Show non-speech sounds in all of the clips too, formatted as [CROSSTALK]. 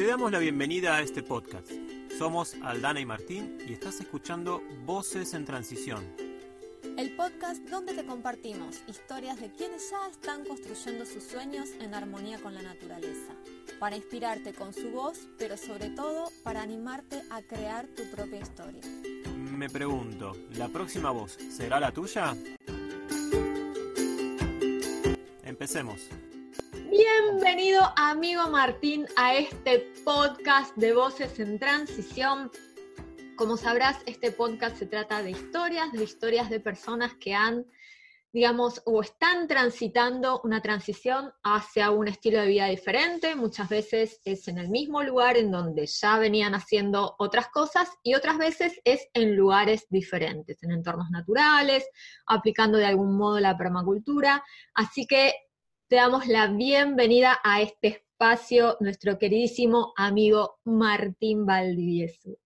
Te damos la bienvenida a este podcast. Somos Aldana y Martín y estás escuchando Voces en Transición. El podcast donde te compartimos historias de quienes ya están construyendo sus sueños en armonía con la naturaleza, para inspirarte con su voz, pero sobre todo para animarte a crear tu propia historia. Me pregunto, ¿la próxima voz será la tuya? Empecemos. Bienvenido amigo Martín a este podcast de Voces en Transición. Como sabrás, este podcast se trata de historias, de historias de personas que han, digamos, o están transitando una transición hacia un estilo de vida diferente. Muchas veces es en el mismo lugar en donde ya venían haciendo otras cosas y otras veces es en lugares diferentes, en entornos naturales, aplicando de algún modo la permacultura. Así que te damos la bienvenida a este espacio, nuestro queridísimo amigo Martín Valdivieso.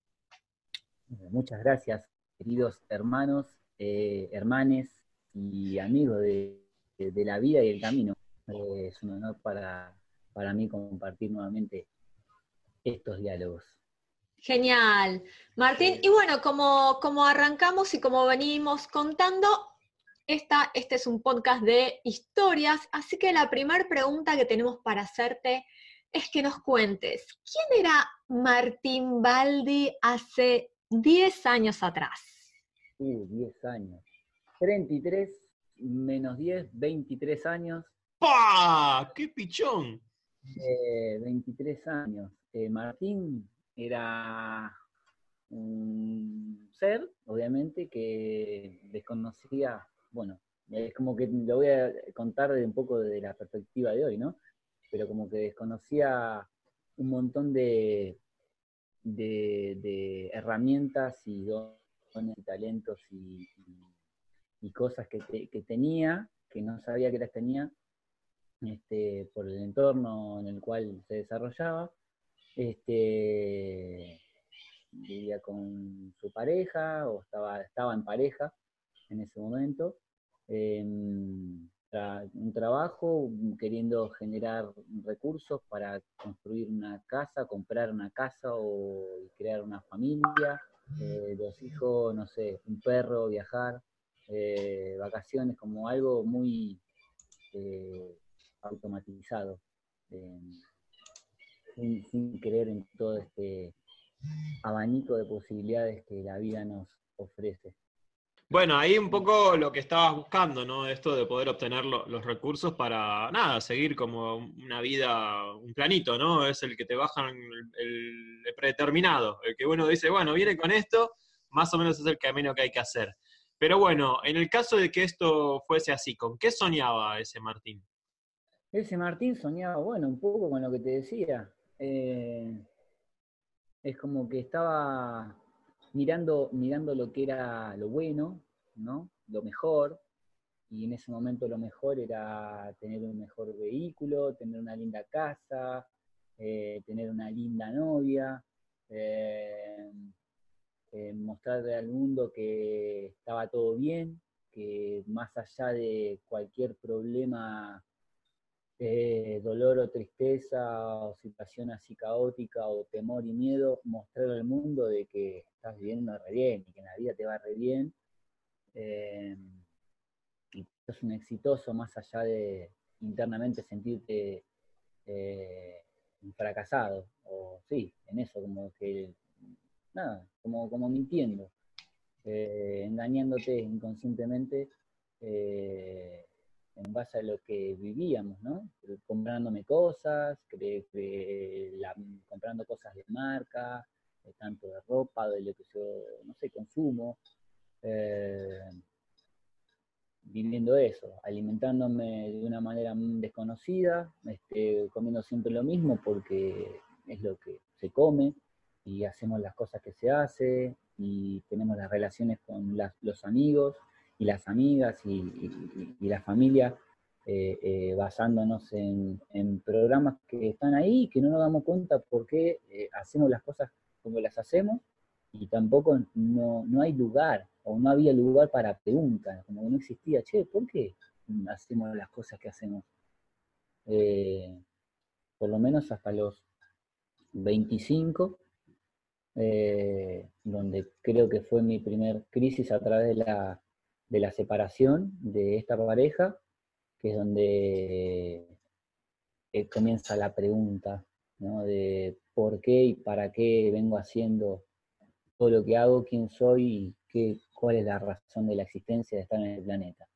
Muchas gracias, queridos hermanos, eh, hermanes y amigos de, la vida y el camino. Eh, es un honor para, para mí compartir nuevamente estos diálogos. Genial. Martín, y bueno, como, como arrancamos y como venimos contando, esta, este es un podcast de historias, así que la primera pregunta que tenemos para hacerte es que nos cuentes, ¿quién era Martín Baldi hace 10 años atrás? Sí, 10 años. 33 menos 10, 23 años. ¡Pah! ¡Qué pichón! 23 años. Eh, Martín era un ser, obviamente, que desconocía bueno, es como que lo voy a contar un poco de la perspectiva de hoy, ¿no? Pero como que desconocía un montón de, de, herramientas y dones y talentos y, cosas que, tenía, que no sabía que las tenía, este, por el entorno en el cual se desarrollaba. Este, vivía con su pareja o estaba, estaba en pareja en ese momento un trabajo, queriendo generar recursos para construir una casa, comprar una casa o crear una familia, eh, los hijos, no sé, un perro, viajar, eh, vacaciones, como algo muy eh, automatizado, sin, sin creer en todo este abanico de posibilidades que la vida nos ofrece. Bueno, ahí un poco lo que estabas buscando, ¿no? Esto de poder obtener los recursos para, nada, seguir como una vida, un planito, ¿no? Es el que te bajan el, predeterminado, el que uno dice, bueno, viene con esto, más o menos es el camino que hay que hacer. Pero bueno, en el caso de que esto fuese así, ¿con qué soñaba ese Martín? Ese Martín soñaba, bueno, un poco con lo que te decía. Eh, es como que estaba mirando, mirando lo que era lo bueno, ¿no? Lo mejor, y en ese momento lo mejor era tener un mejor vehículo, tener una linda casa, eh, tener una linda novia, eh, eh, mostrarle al mundo que estaba todo bien, que más allá de cualquier problema eh, dolor o tristeza o situación así caótica o temor y miedo, mostrar al mundo de que estás viviendo re bien y que la vida te va re bien. Eh, y sos un exitoso más allá de internamente sentirte eh, fracasado, o sí, en eso, como que, nada, como, como mintiendo, engañándote inconscientemente en base a lo que vivíamos, ¿no? Comprándome cosas, comprando cosas de marca, tanto de ropa, de lo que yo, no sé, consumo, eh, viviendo eso, alimentándome de una manera desconocida, este, comiendo siempre lo mismo porque es lo que se come y hacemos las cosas que se hace y tenemos las relaciones con los amigos y las amigas y, la familia, eh, eh, basándonos en, programas que están ahí y que no nos damos cuenta por qué eh, hacemos las cosas como las hacemos y tampoco no, hay lugar o no había lugar para preguntas, como no existía, che, ¿por qué hacemos las cosas que hacemos? por lo menos hasta los 25, eh, donde creo que fue mi primer crisis a través de la, de la separación de esta pareja, que es donde eh, comienza la pregunta de por qué y para qué vengo haciendo todo lo que hago, quién soy y qué, cuál es la razón de la existencia de estar en el planeta.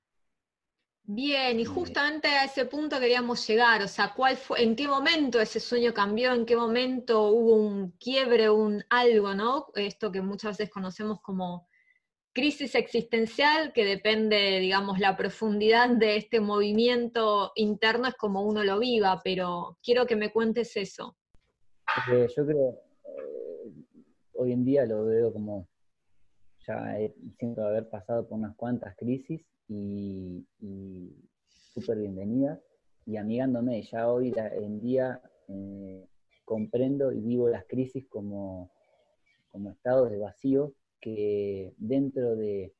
Bien, y justamente a ese punto queríamos llegar, o sea, ¿cuál fue, en qué momento ese sueño cambió, en qué momento hubo un quiebre, un algo, ¿no? Esto que muchas veces conocemos como crisis existencial, que depende, digamos, la profundidad de este movimiento interno es como uno lo viva, pero quiero que me cuentes eso. yo creo, eh, hoy en día lo veo como, ya siento haber pasado por unas cuantas crisis y, súper bienvenida. Y amigándome, ya hoy en día eh, comprendo y vivo las crisis como, como estados de vacío que dentro de,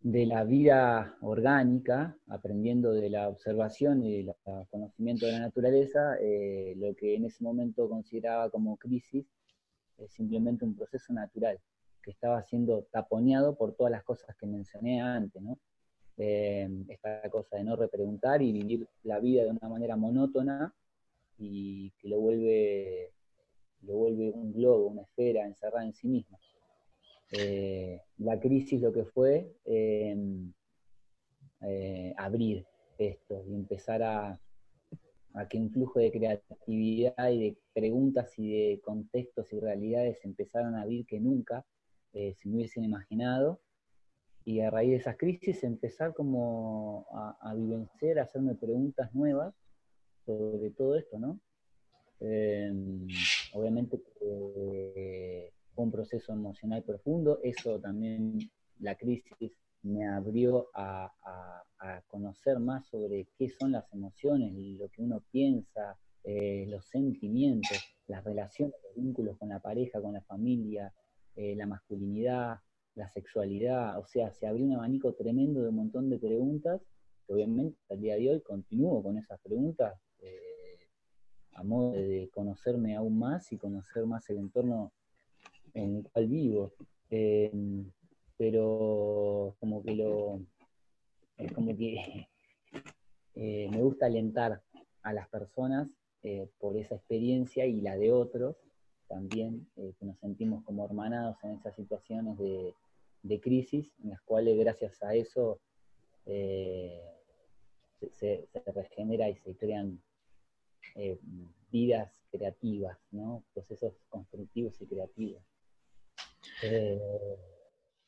de la vida orgánica, aprendiendo de la observación y del conocimiento de la naturaleza, eh, lo que en ese momento consideraba como crisis es simplemente un proceso natural que estaba siendo taponeado por todas las cosas que mencioné antes, ¿no? Eh, esta cosa de no repreguntar y vivir la vida de una manera monótona y que lo vuelve, lo vuelve un globo, una esfera encerrada en sí misma. Eh, la crisis lo que fue em, eh, abrir esto y empezar a, que un flujo de creatividad y de preguntas y de contextos y realidades empezaran a abrir que nunca eh, si me hubiesen imaginado. Y a raíz de esas crisis empezar como a, a vivenciar, a hacerme preguntas nuevas sobre todo esto, ¿no? Em, obviamente un proceso emocional profundo, eso también la crisis me abrió a, conocer más sobre qué son las emociones, lo que uno piensa, eh, los sentimientos, las relaciones, los vínculos con la pareja, con la familia, eh, la masculinidad, la sexualidad, o sea, se abrió un abanico tremendo de un montón de preguntas, que obviamente al día de hoy continúo con esas preguntas eh, a modo de conocerme aún más y conocer más el entorno en cual vivo. Em, pero como que lo como que [LAUGHS] eh, me gusta alentar a las personas por esa experiencia y la de otros también, eh, que nos sentimos como hermanados en esas situaciones de, crisis, en las cuales gracias a eso eh, se, regenera y se crean eh, vidas creativas, ¿no? procesos constructivos y creativos.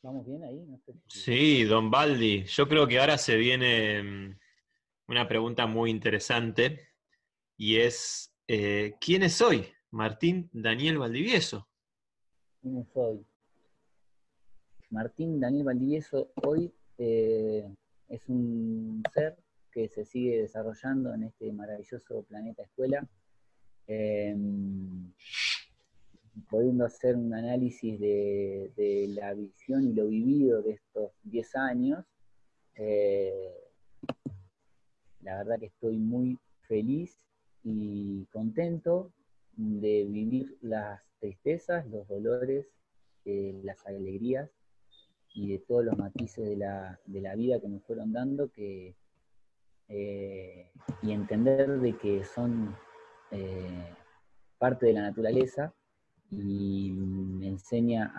¿Vamos bien ahí? Sí, don Baldi, yo creo que ahora se viene mm, una pregunta muy interesante y es, ¿quién es hoy? Martín Daniel Valdivieso. ¿Quién soy? Martín Daniel Valdivieso hoy eh, es un ser que se sigue desarrollando en este maravilloso planeta escuela, pudiendo hacer un análisis de, la visión y lo vivido de estos 10 años. Eh, la verdad que estoy muy feliz y contento de vivir las tristezas, los dolores, eh, las alegrías y de todos los matices de la, vida que me fueron dando que, eh, y entender de que son parte de la naturaleza y me enseña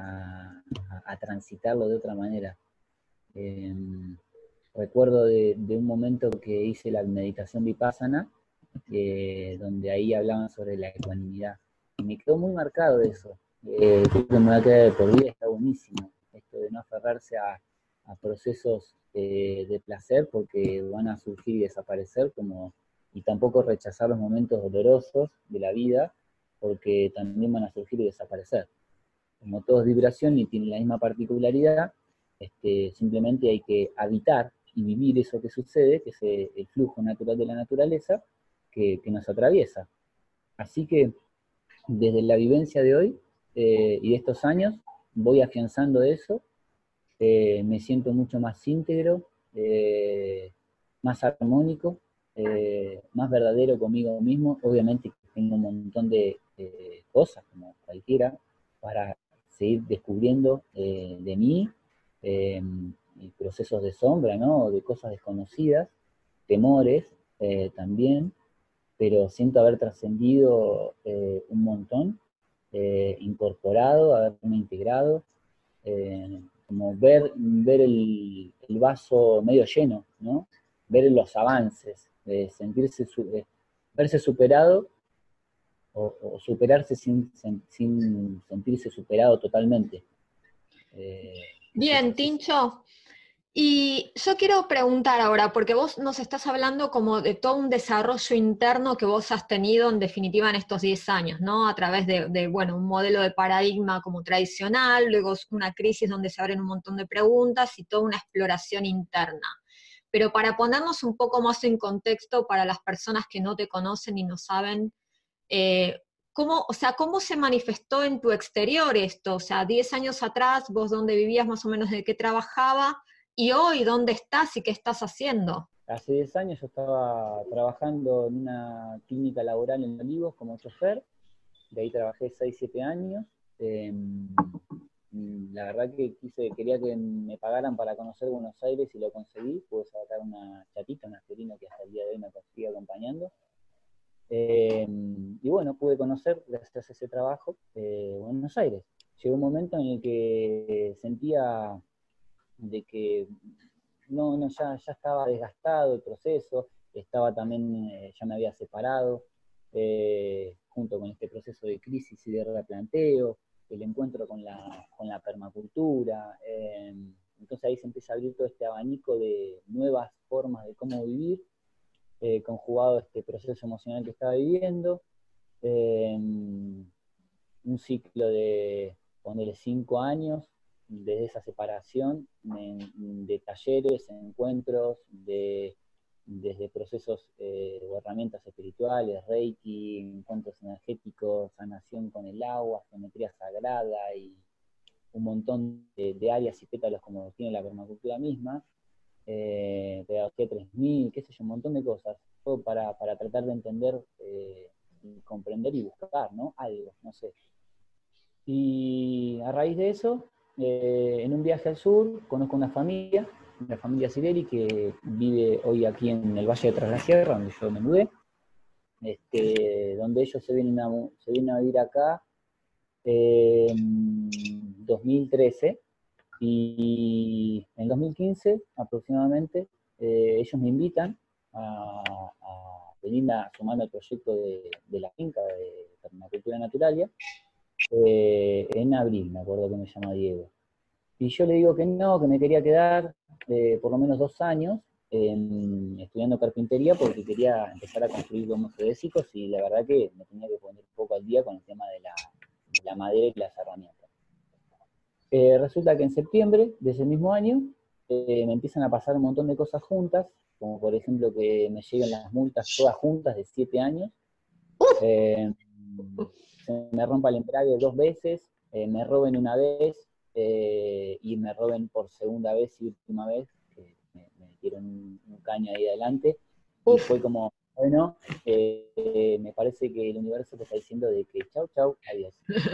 a, transitarlo de otra manera. Em, recuerdo de, de, un momento que hice la meditación vipassana donde ahí hablaban sobre la ecuanimidad. Y me quedó muy marcado eso. Eh, creo que me va a quedar de por vida, está buenísimo. Esto de no aferrarse a, procesos eh, de placer porque van a surgir y desaparecer, como, y tampoco rechazar los momentos dolorosos de la vida porque también van a surgir y desaparecer. Como todo es vibración y tiene la misma particularidad, este, simplemente hay que habitar y vivir eso que sucede, que es el flujo natural de la naturaleza, que, nos atraviesa. Así que desde la vivencia de hoy eh, y de estos años voy afianzando eso, eh, me siento mucho más íntegro, eh, más armónico, más verdadero conmigo mismo. Obviamente tengo un montón de, cosas, como cualquiera, para seguir descubriendo eh, de mí em, procesos de sombra, ¿no? De cosas desconocidas, temores también, pero siento haber trascendido un montón, incorporado, haberme integrado, como ver, ver el, vaso medio lleno, ¿no? Ver los avances, sentirse, verse superado o, superarse sin, sin, sentirse superado totalmente. Eh, Bien, Tincho. Y yo quiero preguntar ahora, porque vos nos estás hablando como de todo un desarrollo interno que vos has tenido en definitiva en estos 10 años, ¿no? A través de, bueno, un modelo de paradigma como tradicional, luego una crisis donde se abren un montón de preguntas y toda una exploración interna. Pero para ponernos un poco más en contexto para las personas que no te conocen y no saben, eh, ¿cómo, o sea, ¿cómo se manifestó en tu exterior esto? O sea, 10 años atrás, vos dónde vivías más o menos, de qué trabajaba, ¿Y hoy dónde estás y qué estás haciendo? Hace 10 años yo estaba trabajando en una clínica laboral en Olivos como chofer, de ahí trabajé 6-7 años. Em, la verdad que quise, quería que me pagaran para conocer Buenos Aires y lo conseguí. Pude sacar una chatita, una aspirina que hasta el día de hoy me sigue acompañando. Em, y bueno, pude conocer, gracias a ese trabajo, eh, Buenos Aires. Llegó un momento en el que sentía de que no, no ya, ya estaba desgastado el proceso, estaba también, eh, ya me había separado, eh, junto con este proceso de crisis y de replanteo, el encuentro con la, con la permacultura. Entonces ahí se empieza a abrir todo este abanico de nuevas formas de cómo vivir, conjugado este proceso emocional que estaba viviendo, un ciclo de, ponerle cinco años, desde esa separación de talleres, encuentros, de, desde procesos eh, o herramientas espirituales, reiki, encuentros energéticos, sanación con el agua, geometría sagrada y un montón de, áreas y pétalos como tiene la permacultura misma, eh, pedagogía 3000, qué sé yo, un montón de cosas, todo para, tratar de entender, eh, comprender y buscar, ¿no? Algo, no sé. Y a raíz de eso, eh, en un viaje al sur conozco una familia, una familia Sibeli que vive hoy aquí en el Valle de Tras la Sierra, donde yo me mudé, este, donde ellos se vienen a, se vienen a vivir acá en 2013 y en 2015 aproximadamente eh, ellos me invitan a, venir a sumar al proyecto de, la finca de permacultura naturalia eh, en abril, me acuerdo que me llama Diego. Y yo le digo que no, que me quería quedar eh, por lo menos dos años estudiando carpintería porque quería empezar a construir domos geodésicos y la verdad que me tenía que poner un poco al día con el tema de la, madera y las herramientas. Eh, resulta que en septiembre de ese mismo año me empiezan a pasar un montón de cosas juntas, como por ejemplo que me lleguen las multas todas juntas de siete años me rompa el embrague dos veces, eh, me roben una vez eh, y me roben por segunda vez y última vez, que me, metieron un, caño ahí adelante. Y fue como, bueno, eh, me parece que el universo te está diciendo de que chau, chau, adiós.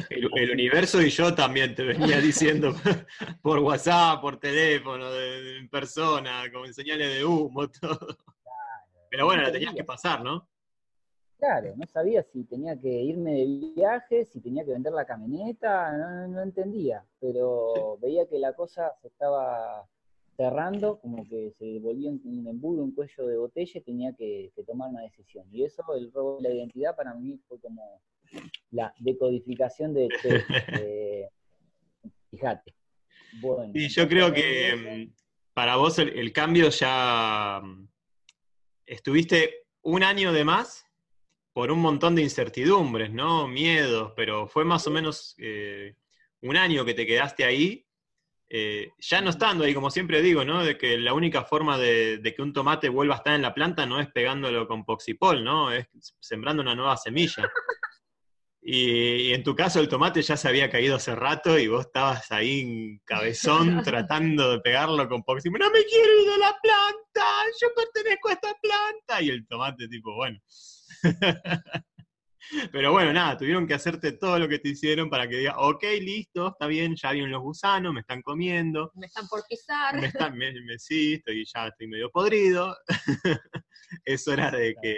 El, universo y yo también te venía [LAUGHS] diciendo [LAUGHS] por WhatsApp, por teléfono, en persona, con señales de humo, [LAUGHS] todo. Pero bueno, la tenías que pasar, ¿no? Claro, no sabía si tenía que irme de viaje, si tenía que vender la camioneta, no, entendía, pero veía que la cosa se estaba cerrando, como que se volvía un embudo, un cuello de botella y tenía que, tomar una decisión. Y eso, el robo de la identidad, para mí fue como la decodificación de, [LAUGHS] fíjate. Bueno, y yo creo que mm, para vos el cambio ya mm, estuviste un año de más por un montón de incertidumbres, ¿no? Miedos, pero fue más o menos eh, un año que te quedaste ahí, eh, ya no estando ahí, como siempre digo, ¿no? De que la única forma de, que un tomate vuelva a estar en la planta no es pegándolo con poxipol, ¿no? Es sembrando una nueva semilla. Y, en tu caso el tomate ya se había caído hace rato y vos estabas ahí en cabezón [LAUGHS] tratando de pegarlo con poxipol. No me quiero ir de la planta, yo pertenezco a esta planta. Y el tomate tipo, bueno. [LAUGHS] [LAUGHS] Pero bueno, nada, tuvieron que hacerte todo lo que te hicieron para que digas, ok, listo, está bien, ya vienen los gusanos, me están comiendo. Me están por pisar. Me están, me, me- sí, estoy, ya estoy medio podrido. [LAUGHS] es hora de que,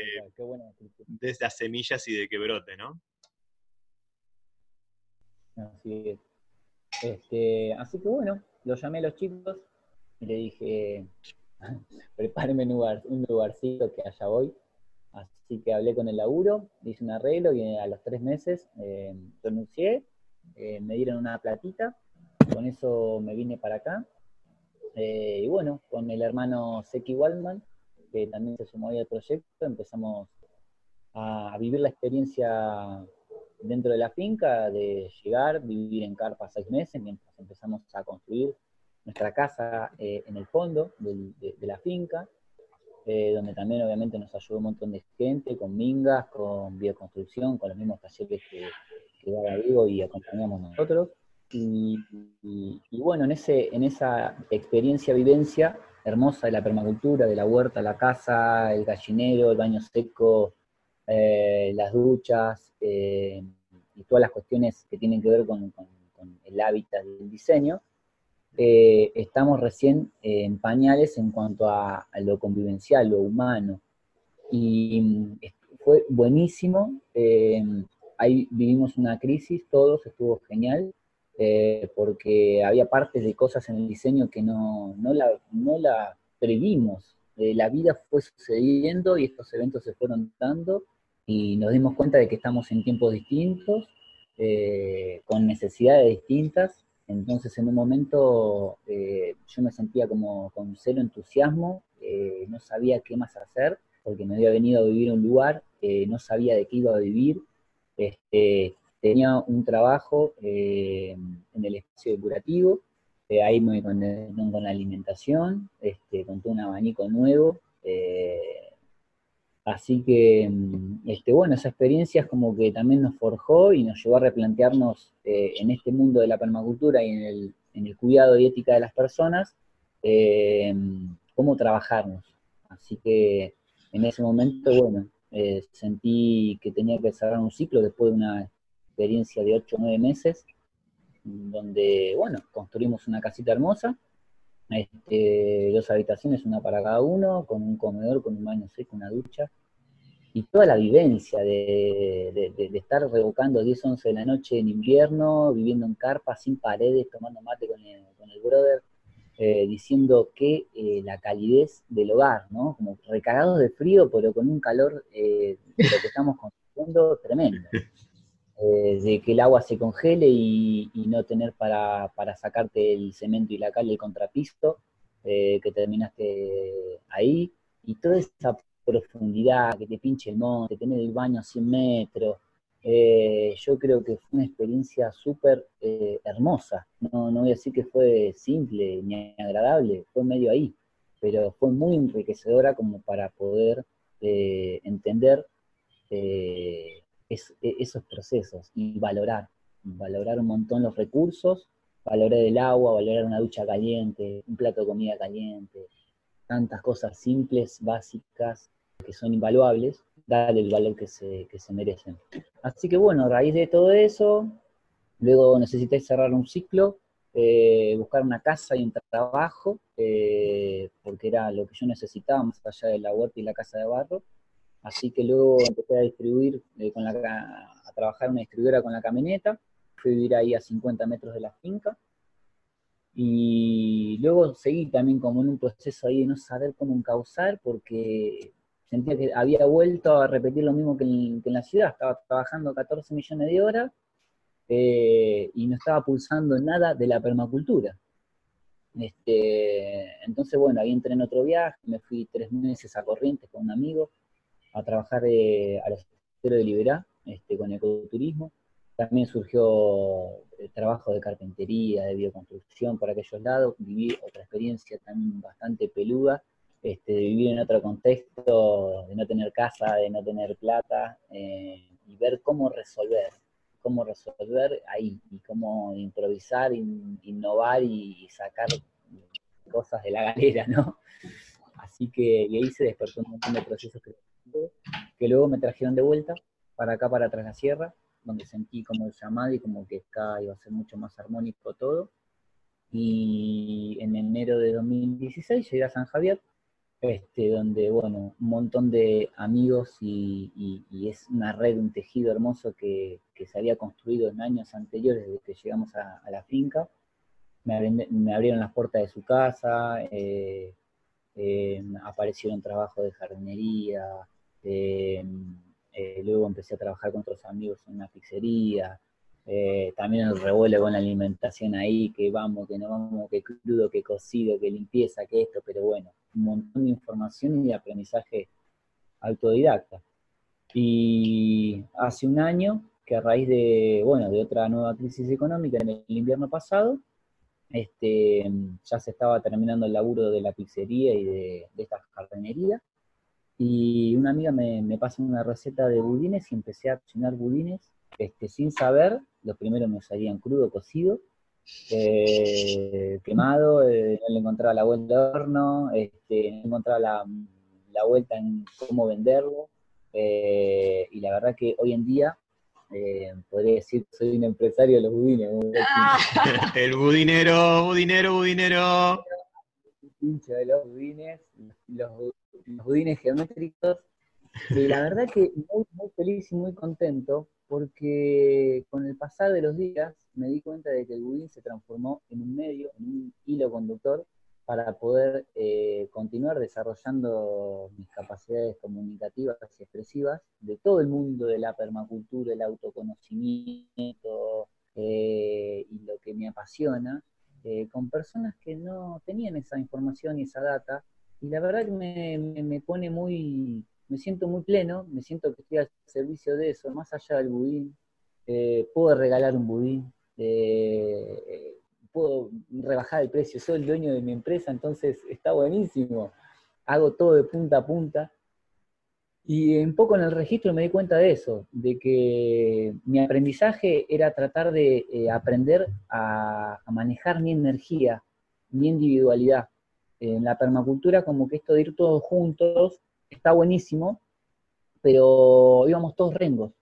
de esas semillas y de que brote, ¿no? Así es. Este, así que bueno, lo llamé a los chicos y le dije, [LAUGHS] prepárenme un, lugar, un lugarcito que allá voy. Así que hablé con el laburo, hice un arreglo y a los tres meses eh, renuncié, eh, me dieron una platita, con eso me vine para acá. Eh, y bueno, con el hermano Seki Waldman, que también se sumó ahí al proyecto, empezamos a, vivir la experiencia dentro de la finca, de llegar, vivir en carpa seis meses, mientras empezamos a construir nuestra casa eh, en el fondo de la finca, eh, donde también obviamente nos ayudó un montón de gente, con mingas, con bioconstrucción, con los mismos talleres que, que daba Diego y acompañamos nosotros. Y, bueno, en, ese, en esa experiencia, vivencia hermosa de la permacultura, de la huerta, la casa, el gallinero, el baño seco, eh, las duchas eh, y todas las cuestiones que tienen que ver con, con- con el hábitat y el diseño, eh, estamos recién en pañales en cuanto a, lo convivencial, lo humano. Y mm, fue buenísimo. eh, ahí vivimos una crisis, todos, estuvo genial, eh, porque había partes de cosas en el diseño que no, no, la, no la previmos. Eh, la vida fue sucediendo y estos eventos se fueron dando y nos dimos cuenta de que estamos en tiempos distintos, con necesidades distintas. Entonces, en un momento eh, yo me sentía como con cero entusiasmo, eh, no sabía qué más hacer, porque me había venido a vivir a un lugar, eh, no sabía de qué iba a vivir. Este, tenía un trabajo eh, en el espacio depurativo, eh, ahí me conectaron con la alimentación, este, con todo un abanico nuevo. Así que, mm, este, bueno, esa experiencia es como que también nos forjó y nos llevó a replantearnos eh, en este mundo de la permacultura y en el, en el cuidado y ética de las personas, eh, cómo trabajarnos. Así que en ese momento, bueno, eh, sentí que tenía que cerrar un ciclo después de una experiencia de 8 o 9 meses, donde, bueno, construimos una casita hermosa, este, dos habitaciones, una para cada uno, con un comedor, con un baño seco, una ducha, y toda la vivencia de, de- estar revocando 10, 11 de la noche en invierno, viviendo en carpa, sin paredes, tomando mate con el, con el brother, eh, diciendo que eh, la calidez del hogar, ¿no? Como recagados de frío, pero con un calor eh, lo que estamos construyendo tremendo. [LAUGHS] Eh, de que el agua se congele y, no tener para, para sacarte el cemento y la cal del contrapiso, eh, que terminaste ahí, y toda esa profundidad, que te pinche el monte, tener el baño a 100 metros, eh, yo creo que fue una experiencia súper hermosa. No, voy a decir que fue simple ni agradable, fue medio ahí, pero fue muy enriquecedora como para poder entender es- e- esos procesos y valorar, valorar un montón los recursos, valorar el agua, valorar una ducha caliente, un plato de comida caliente, tantas cosas simples, básicas, que son invaluables, darle el valor que se, que se merecen. Así que bueno, a raíz de todo eso, luego necesité cerrar un ciclo, eh, buscar una casa y un trabajo, eh, porque era lo que yo necesitaba, más allá de la huerta y la casa de barro. Así que luego empecé a distribuir, eh, la, a trabajar una distribuidora con la camioneta, fui a vivir ahí a 50 metros de la finca, y luego seguí también como en un proceso ahí de no saber cómo encauzar, porque sentía que había vuelto a repetir lo mismo que en, que en la ciudad, estaba trabajando 14 millones de horas eh, y no estaba pulsando nada de la permacultura. Este, entonces, bueno, ahí entré en otro viaje, me fui tres meses a Corrientes con un amigo a trabajar eh, a los esteros de Liberá, este, con ecoturismo. También surgió el trabajo de carpintería, de bioconstrucción por aquellos lados. Viví otra experiencia también bastante peluda, este, de vivir en otro contexto, de no tener casa, de no tener plata, eh, y ver cómo resolver, cómo resolver ahí, y cómo improvisar, in- innovar y, y sacar cosas de la galera, ¿no? Así que y ahí se despertó un montón de procesos creativos que luego me trajeron de vuelta para acá, para atrás la sierra, donde sentí como el llamado y como que acá iba a ser mucho más armónico todo. Y en enero de 2016 llegué a San Javier, este, donde, bueno, un montón de amigos y, es una red, un tejido hermoso que, se había construido en años anteriores desde que llegamos a, la finca. Me, abrieron las puertas de su casa, eh, eh, aparecieron trabajos de jardinería, luego empecé a trabajar con otros amigos en una pizzería, también el revuelo con la alimentación ahí, que vamos, que no vamos, que crudo, que cocido, que limpieza, que esto, pero bueno, un montón de información y de aprendizaje autodidacta. Y hace un año que a raíz de, bueno, de otra nueva crisis económica en el invierno pasado, este, ya se estaba terminando el laburo de la pizzería y de, esta jardinería. Y una amiga me, me pasa una receta de budines y empecé a cocinar budines este, sin saber. Los primeros me salían crudo, cocido, eh, quemado, eh, no le encontraba la vuelta al horno, este, no encontraba la, vuelta en cómo venderlo. Eh, y la verdad que hoy en día podría decir que soy un empresario de los budines. [LAUGHS] El budinero, budinero, budinero. De los budines, los, budines geométricos. Y la verdad que muy, muy feliz y muy contento porque con el pasar de los días me di cuenta de que el budín se transformó en un medio, en un hilo conductor para poder eh, continuar desarrollando mis capacidades comunicativas y expresivas de todo el mundo de la permacultura, el autoconocimiento eh, y lo que me apasiona, eh, con personas que no tenían esa información y esa data, y la verdad que me pone muy, me siento muy pleno, me siento que estoy al servicio de eso, más allá del budín, eh, puedo regalar un budín, eh, puedo rebajar el precio, soy el dueño de mi empresa, entonces está buenísimo, hago todo de punta a punta. Y un poco en el registro me di cuenta de eso, de que mi aprendizaje era tratar de eh, aprender a manejar mi energía, mi individualidad. En la permacultura como que esto de ir todos juntos está buenísimo, pero íbamos todos rengos.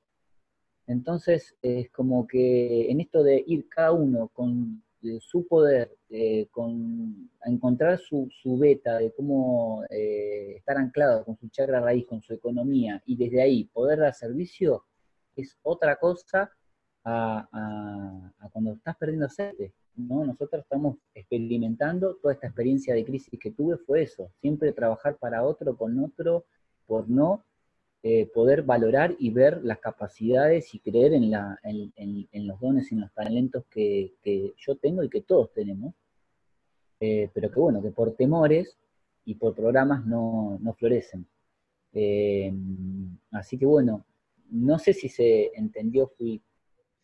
Entonces, es como que en esto de ir cada uno con su poder, con, a encontrar su, beta de cómo eh, estar anclado con su chakra raíz, con su economía, y desde ahí poder dar servicio, es otra cosa a, a cuando estás perdiendo aceite. ¿No? Nosotros estamos experimentando toda esta experiencia de crisis que tuve, fue eso, siempre trabajar para otro, con otro, por no eh, poder valorar y ver las capacidades y creer en, la, en, los dones y en los talentos que, yo tengo y que todos tenemos, eh, pero que bueno, que por temores y por programas no, florecen. Eh, así que bueno, no sé si se entendió, fui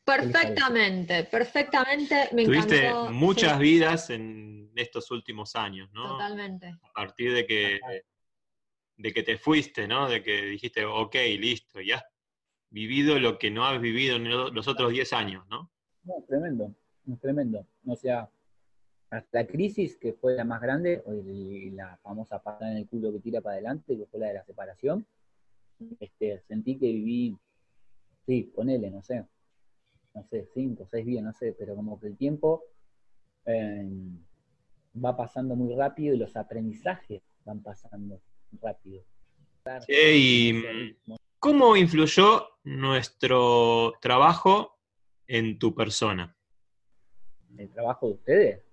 Perfectamente, perfectamente. Me Tuviste muchas vidas en estos últimos años, ¿no? Totalmente. A partir de que, de que te fuiste, ¿no? De que dijiste, ok, listo, ya has vivido lo que no has vivido en los otros 10 años, ¿no? No, tremendo, tremendo. O sea, hasta la crisis, que fue la más grande, la famosa patada en el culo que tira para adelante, que fue la de la separación, este, sentí que viví, sí, ponele, no sé, no sé, cinco, seis días, no sé, pero como que el tiempo eh, va pasando muy rápido y los aprendizajes van pasando rápido. cómo influyó nuestro trabajo en tu persona? ¿El trabajo de ustedes?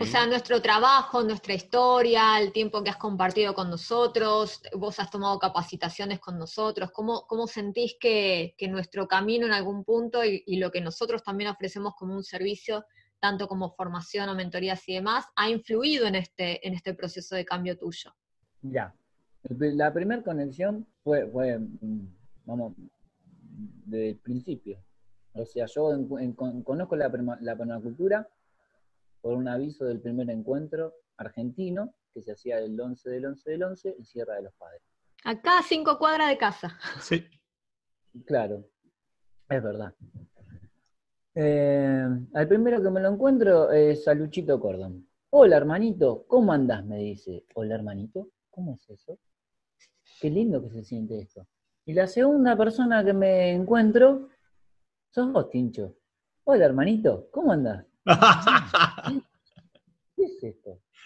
O sea, nuestro trabajo, nuestra historia, el tiempo que has compartido con nosotros, vos has tomado capacitaciones con nosotros, ¿cómo, cómo sentís que, nuestro camino en algún punto y, lo que nosotros también ofrecemos como un servicio, tanto como formación o mentorías y demás, ha influido en este, en este proceso de cambio tuyo? Ya, la primera conexión fue, fue, mm, vamos, desde el principio. O sea, yo conozco la, la permacultura por un aviso del primer encuentro argentino que se hacía el 11 del 11 del 11 en Sierra de los Padres. Acá cinco cuadras de casa. Sí. Claro, es verdad. Eh, al primero que me lo encuentro es a Luchito Cordón. Hola hermanito, ¿cómo andás? me dice. Hola hermanito, ¿cómo es eso? Qué lindo que se siente esto. Y la segunda persona que me encuentro, sos vos, Tincho. Hola, hermanito, ¿cómo andás? [LAUGHS]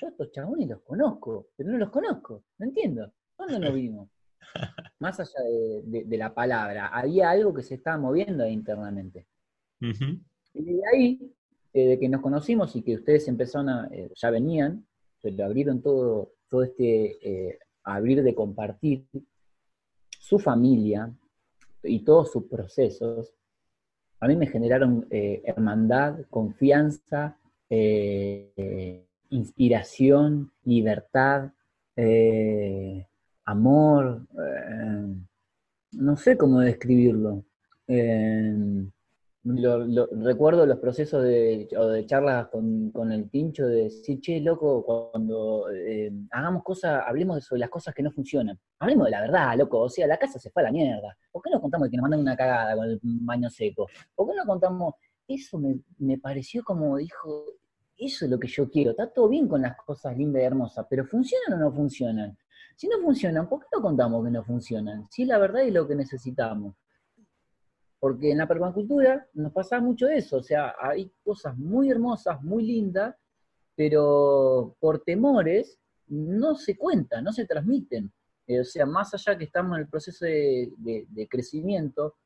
Yo a estos chabones los conozco, pero no los conozco, no entiendo. ¿Cuándo nos vimos? [LAUGHS] Más allá de, la palabra, había algo que se estaba moviendo internamente. Y de ahí, eh, de que nos conocimos y que ustedes empezaron a, eh, ya venían, pero abrieron todo, todo este eh, abrir de compartir su familia y todos sus procesos, a mí me generaron hermandad, confianza, inspiración, libertad, amor, no sé cómo describirlo recuerdo los procesos de, o de charlas con, el pincho de decir, che, loco, cuando eh, hagamos cosas, hablemos sobre las cosas que no funcionan. Hablemos de la verdad, loco. O sea, la casa se fue a la mierda. ¿Por qué no contamos que nos mandan una cagada con el baño seco? ¿Por qué no contamos? Eso me, me pareció como dijo, eso es lo que yo quiero. Está todo bien con las cosas lindas y hermosas, pero ¿funcionan o no funcionan? Si no funcionan, ¿por qué no contamos que no funcionan? Si la verdad es lo que necesitamos. Porque en la permacultura nos pasa mucho eso, o sea, hay cosas muy hermosas, muy lindas, pero por temores no se cuentan, no se transmiten. Eh, o sea, más allá que estamos en el proceso de, crecimiento,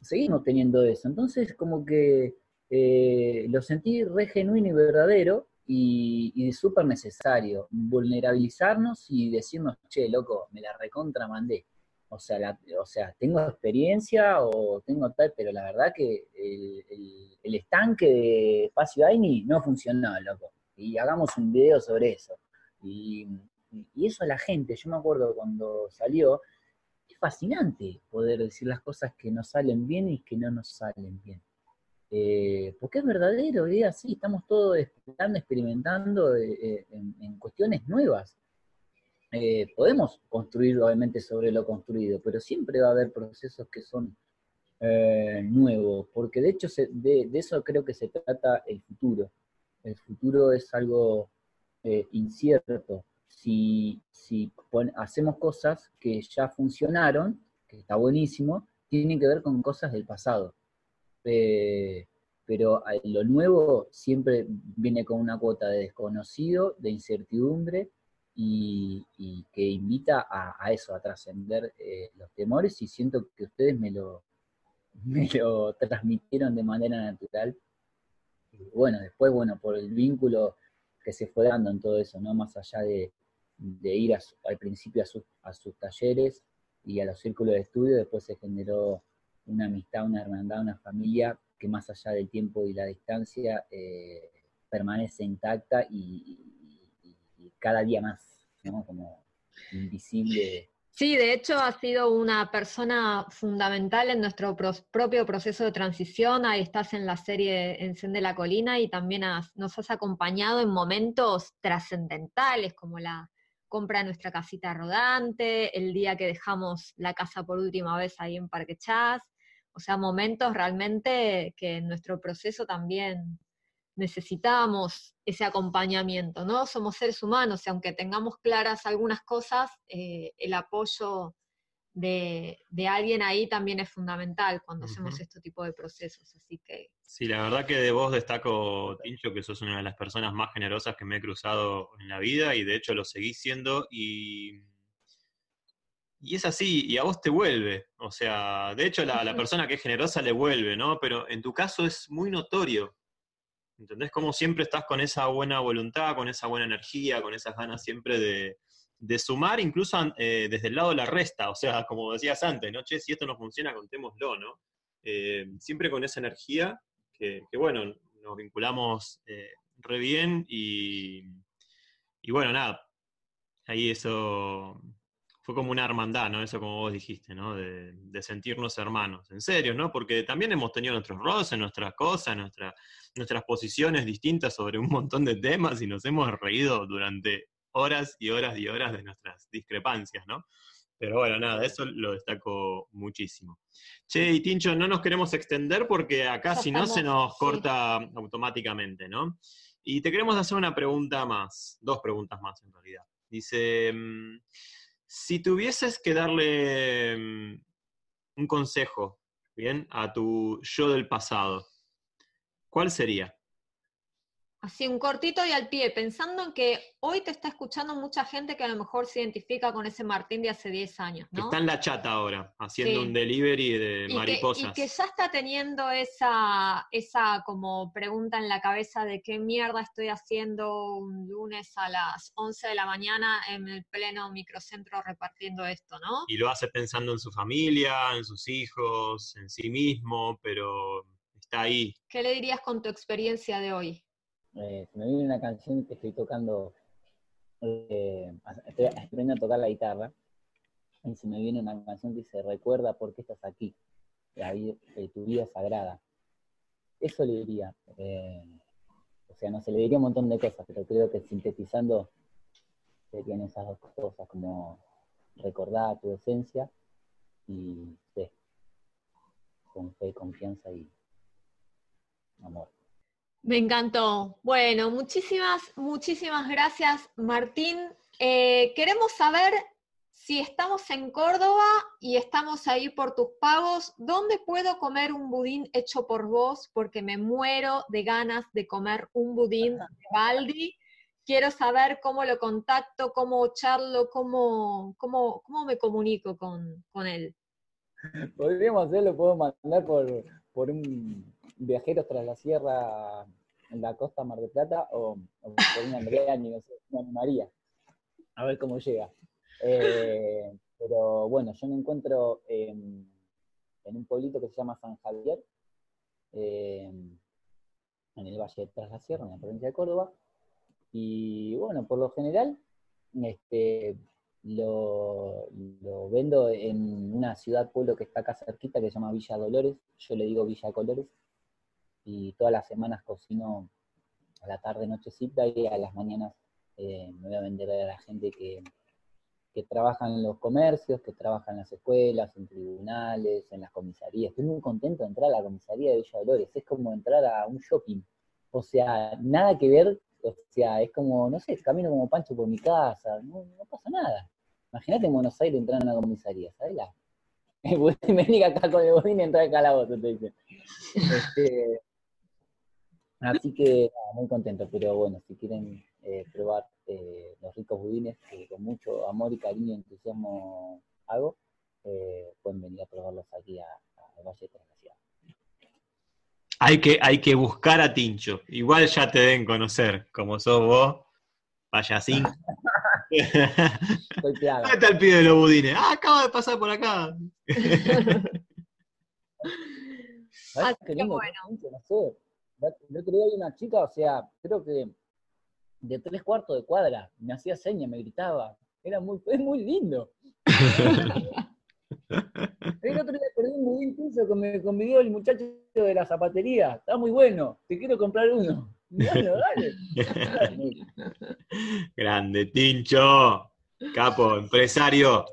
seguimos teniendo eso. Entonces, como que eh, lo sentí re genuino y verdadero y, y súper necesario. Vulnerabilizarnos y decirnos, che, loco, me la recontra mandé. O sea, o sea, tengo experiencia o tengo tal, pero la verdad que el, estanque de Espacio Aini no funcionó, loco. Y hagamos un video sobre eso. Y, eso a la gente, yo me acuerdo cuando salió, es fascinante poder decir las cosas que nos salen bien y que no nos salen bien. Eh, porque es verdadero, y así, estamos todos experimentando eh, en cuestiones nuevas. Eh, podemos construir obviamente sobre lo construido, pero siempre va a haber procesos que son nuevos, porque de hecho de, eso creo que se trata el futuro. El futuro es algo incierto. Si, hacemos cosas que ya funcionaron, que está buenísimo, tienen que ver con cosas del pasado. Pero lo nuevo siempre viene con una cuota de desconocido, de incertidumbre, y, que invita a, eso, a trascender eh, los temores y siento que ustedes me lo, [LAUGHS] me lo transmitieron de manera natural. Y bueno, después, bueno, por el vínculo que se fue dando en todo eso, ¿no? Más allá de, ir al principio a, a sus talleres y a los círculos de estudio, después se generó una amistad, una hermandad, una familia que más allá del tiempo y la distancia eh, permanece intacta y, cada día más, ¿no? Como invisible. Sí, de hecho ha sido una persona fundamental en nuestro propio proceso de transición. Ahí estás en la serie Encende la Colina y también nos has acompañado en momentos trascendentales como la compra de nuestra casita rodante, el día que dejamos la casa por última vez ahí en Parque Chas. O sea, momentos realmente que en nuestro proceso también necesitamos ese acompañamiento, ¿no? Somos seres humanos y aunque tengamos claras algunas cosas, eh, el apoyo de, alguien ahí también es fundamental cuando hacemos este tipo de procesos, así que... Sí, la verdad que de vos destaco, Tincho, que sos una de las personas más generosas que me he cruzado en la vida y de hecho lo seguís siendo y... Y es así, y a vos te vuelve. O sea, de hecho la, la persona que es generosa le vuelve, ¿no? Pero en tu caso es muy notorio ¿Entendés? Como siempre estás con esa buena voluntad, con esa buena energía, con esas ganas siempre de, sumar, incluso eh, desde el lado de la resta, o sea, como decías antes, ¿no? Che, si esto no funciona, contémoslo, ¿no? Eh, siempre con esa energía que, bueno, nos vinculamos eh, re bien y, y bueno, nada, ahí eso fue como una hermandad, ¿no? Eso como vos dijiste, ¿no? De, sentirnos hermanos, en serio, ¿no? Porque también hemos tenido nuestros roces, nuestras cosas, nuestras posiciones distintas sobre un montón de temas y nos hemos reído durante horas y horas y horas de nuestras discrepancias, ¿no? Pero bueno, nada, eso lo destaco muchísimo. Che, y Tincho, no nos queremos extender porque acá si no se nos corta automáticamente, ¿no? Y te queremos hacer una pregunta más, dos preguntas más en realidad. Dice, mm, si tuvieses que darle mm, un consejo, ¿bien? A tu yo del pasado, ¿cuál sería? Así, un cortito y al pie, pensando en que hoy te está escuchando mucha gente que a lo mejor se identifica con ese Martín de hace 10 años, ¿no? está en la chata ahora, haciendo un delivery de mariposas. y que ya está teniendo esa, esa como pregunta en la cabeza de qué mierda estoy haciendo un lunes a las 11 de la mañana en el pleno microcentro repartiendo esto, ¿no? Y lo hace pensando en su familia, en sus hijos, en sí mismo, pero está ahí. ¿Qué le dirías con tu experiencia de hoy? Eh, se me viene una canción que estoy tocando, eh, estoy aprendiendo a tocar la guitarra, y se me viene una canción que dice, recuerda por qué estás aquí, eh, tu vida sagrada. Eso le diría. o sea, no se le diría un montón de cosas, pero creo que sintetizando serían esas dos cosas, como recordar tu esencia y fe, con fe, confianza y amor. Me encantó. Bueno, muchísimas, muchísimas gracias, Martín. Eh, queremos saber si estamos en Córdoba y estamos ahí por tus pagos, ¿dónde puedo comer un budín hecho por vos? Porque me muero de ganas de comer un budín de [LAUGHS] Baldi. Quiero saber cómo lo contacto, cómo charlo, cómo, cómo, cómo me comunico con, con él. Podríamos hacerlo, puedo mandar por, por un viajeros tras la sierra en la costa Mar de Plata o, por una Andrea no sé, una María. A ver cómo llega. Eh, pero bueno, yo me encuentro en, un pueblito que se llama San Javier, eh, en el Valle de Tras la Sierra, en la provincia de Córdoba. Y bueno, por lo general, este, lo, lo, vendo en una ciudad, pueblo que está acá cerquita, que se llama Villa Dolores. Yo le digo Villa Colores y todas las semanas cocino a la tarde, nochecita y a las mañanas eh, me voy a vender a la gente que, que trabaja en los comercios, que trabaja en las escuelas, en tribunales, en las comisarías. Estoy muy contento de entrar a la comisaría de Villa Dolores, es como entrar a un shopping. O sea, nada que ver, o sea, es como, no sé, camino como Pancho por mi casa, no, pasa nada. Imagínate en Buenos Aires entrar a una comisaría, ¿sabes? La... [LAUGHS] Vení acá con el bodín y entrar al calabozo, te dicen. Este, Así que muy contento, pero bueno, si quieren eh, probar eh, los ricos budines que con mucho amor y cariño y entusiasmo hago, eh, pueden venir a probarlos aquí a, Valle de la Hay que, hay que buscar a Tincho. Igual ya te den conocer, como sos vos, payasín. Estoy ¿Dónde [LAUGHS] está el pibe de los budines? Ah, acaba de pasar por acá. [LAUGHS] ¿Sabes qué lindo? Bueno. No sé, el otro día hay una chica, o sea, creo que de tres cuartos de cuadra, me hacía señas, me gritaba. Era muy, es muy lindo. [LAUGHS] el otro día perdí un budín tuyo que me convidó el muchacho de la zapatería. Está muy bueno, te quiero comprar uno. Bueno, dale. [LAUGHS] Grande, Tincho. Capo, empresario.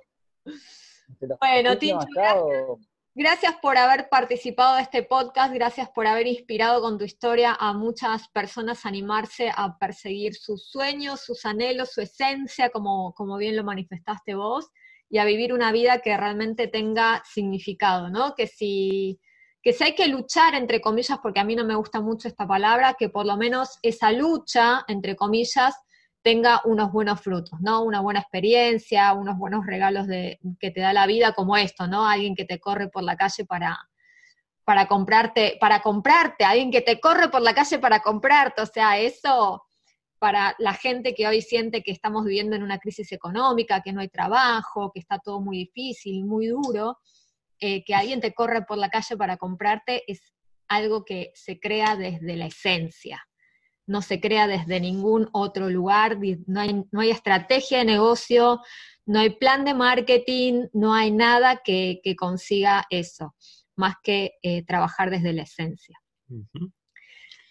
Bueno, Tincho, Gracias por haber participado de este podcast, gracias por haber inspirado con tu historia a muchas personas a animarse a perseguir sus sueños, sus anhelos, su esencia, como, como bien lo manifestaste vos, y a vivir una vida que realmente tenga significado, ¿no? Que si, que si hay que luchar, entre comillas, porque a mí no me gusta mucho esta palabra, que por lo menos esa lucha, entre comillas, tenga unos buenos frutos, ¿no? Una buena experiencia, unos buenos regalos de, que te da la vida como esto, ¿no? Alguien que te corre por la calle para, para comprarte, para comprarte, alguien que te corre por la calle para comprarte, o sea, eso para la gente que hoy siente que estamos viviendo en una crisis económica, que no hay trabajo, que está todo muy difícil, muy duro, eh, que alguien te corre por la calle para comprarte es algo que se crea desde la esencia, no se crea desde ningún otro lugar, no hay, no hay estrategia de negocio, no hay plan de marketing, no hay nada que, consiga eso, más que eh, trabajar desde la esencia.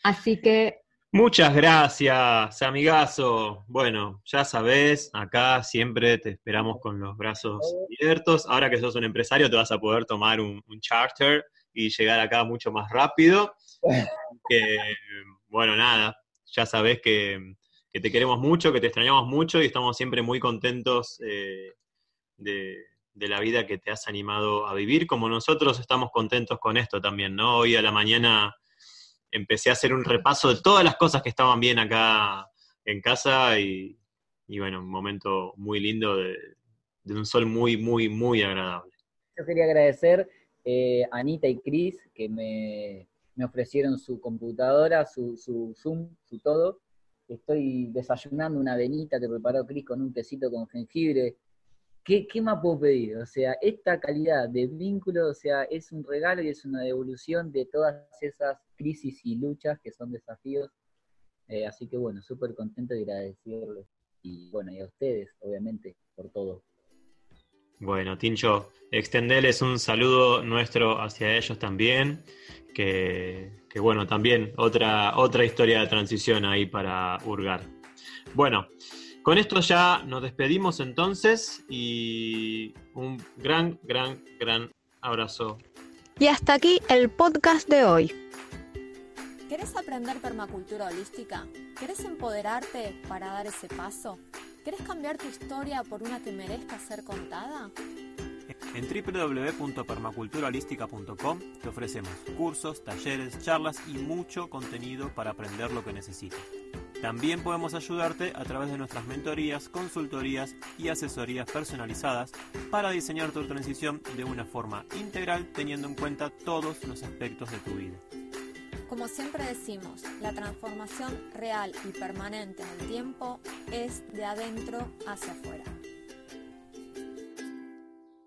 Así que... Muchas gracias, amigazo. Bueno, ya sabes, acá siempre te esperamos con los brazos abiertos. Ahora que sos un empresario, te vas a poder tomar un, un charter y llegar acá mucho más rápido. [LAUGHS] que, bueno, nada, ya sabes que, te queremos mucho, que te extrañamos mucho y estamos siempre muy contentos eh, de, de la vida que te has animado a vivir, como nosotros estamos contentos con esto también, ¿no? Hoy a la mañana empecé a hacer un repaso de todas las cosas que estaban bien acá en casa y, bueno, un momento muy lindo de, un sol muy, muy, muy agradable. Yo quería agradecer eh, Anita y Cris que me, ofrecieron su computadora, su, su Zoom, su todo. Estoy desayunando una avenita que preparó Cris con un tecito con jengibre, ¿Qué, más puedo pedir? O sea, esta calidad de vínculo, o sea, es un regalo y es una devolución de todas esas crisis y luchas que son desafíos. Eh, así que bueno, súper contento de agradecerles. Y bueno, y a ustedes, obviamente, por todo. Bueno, Tincho, extenderles un saludo nuestro hacia ellos también, que, que bueno, también otra, otra historia de transición ahí para hurgar. Bueno, con esto ya nos despedimos entonces y un gran, gran, gran abrazo. Y hasta aquí el podcast de hoy. ¿Querés aprender permacultura holística? ¿Querés empoderarte para dar ese paso? ¿Querés cambiar tu historia por una que merezca ser contada? En www.permaculturalística.com te ofrecemos cursos, talleres, charlas y mucho contenido para aprender lo que necesitas. También podemos ayudarte a través de nuestras mentorías, consultorías y asesorías personalizadas para diseñar tu transición de una forma integral teniendo en cuenta todos los aspectos de tu vida. Como siempre decimos, la transformación real y permanente en el tiempo es de adentro hacia afuera.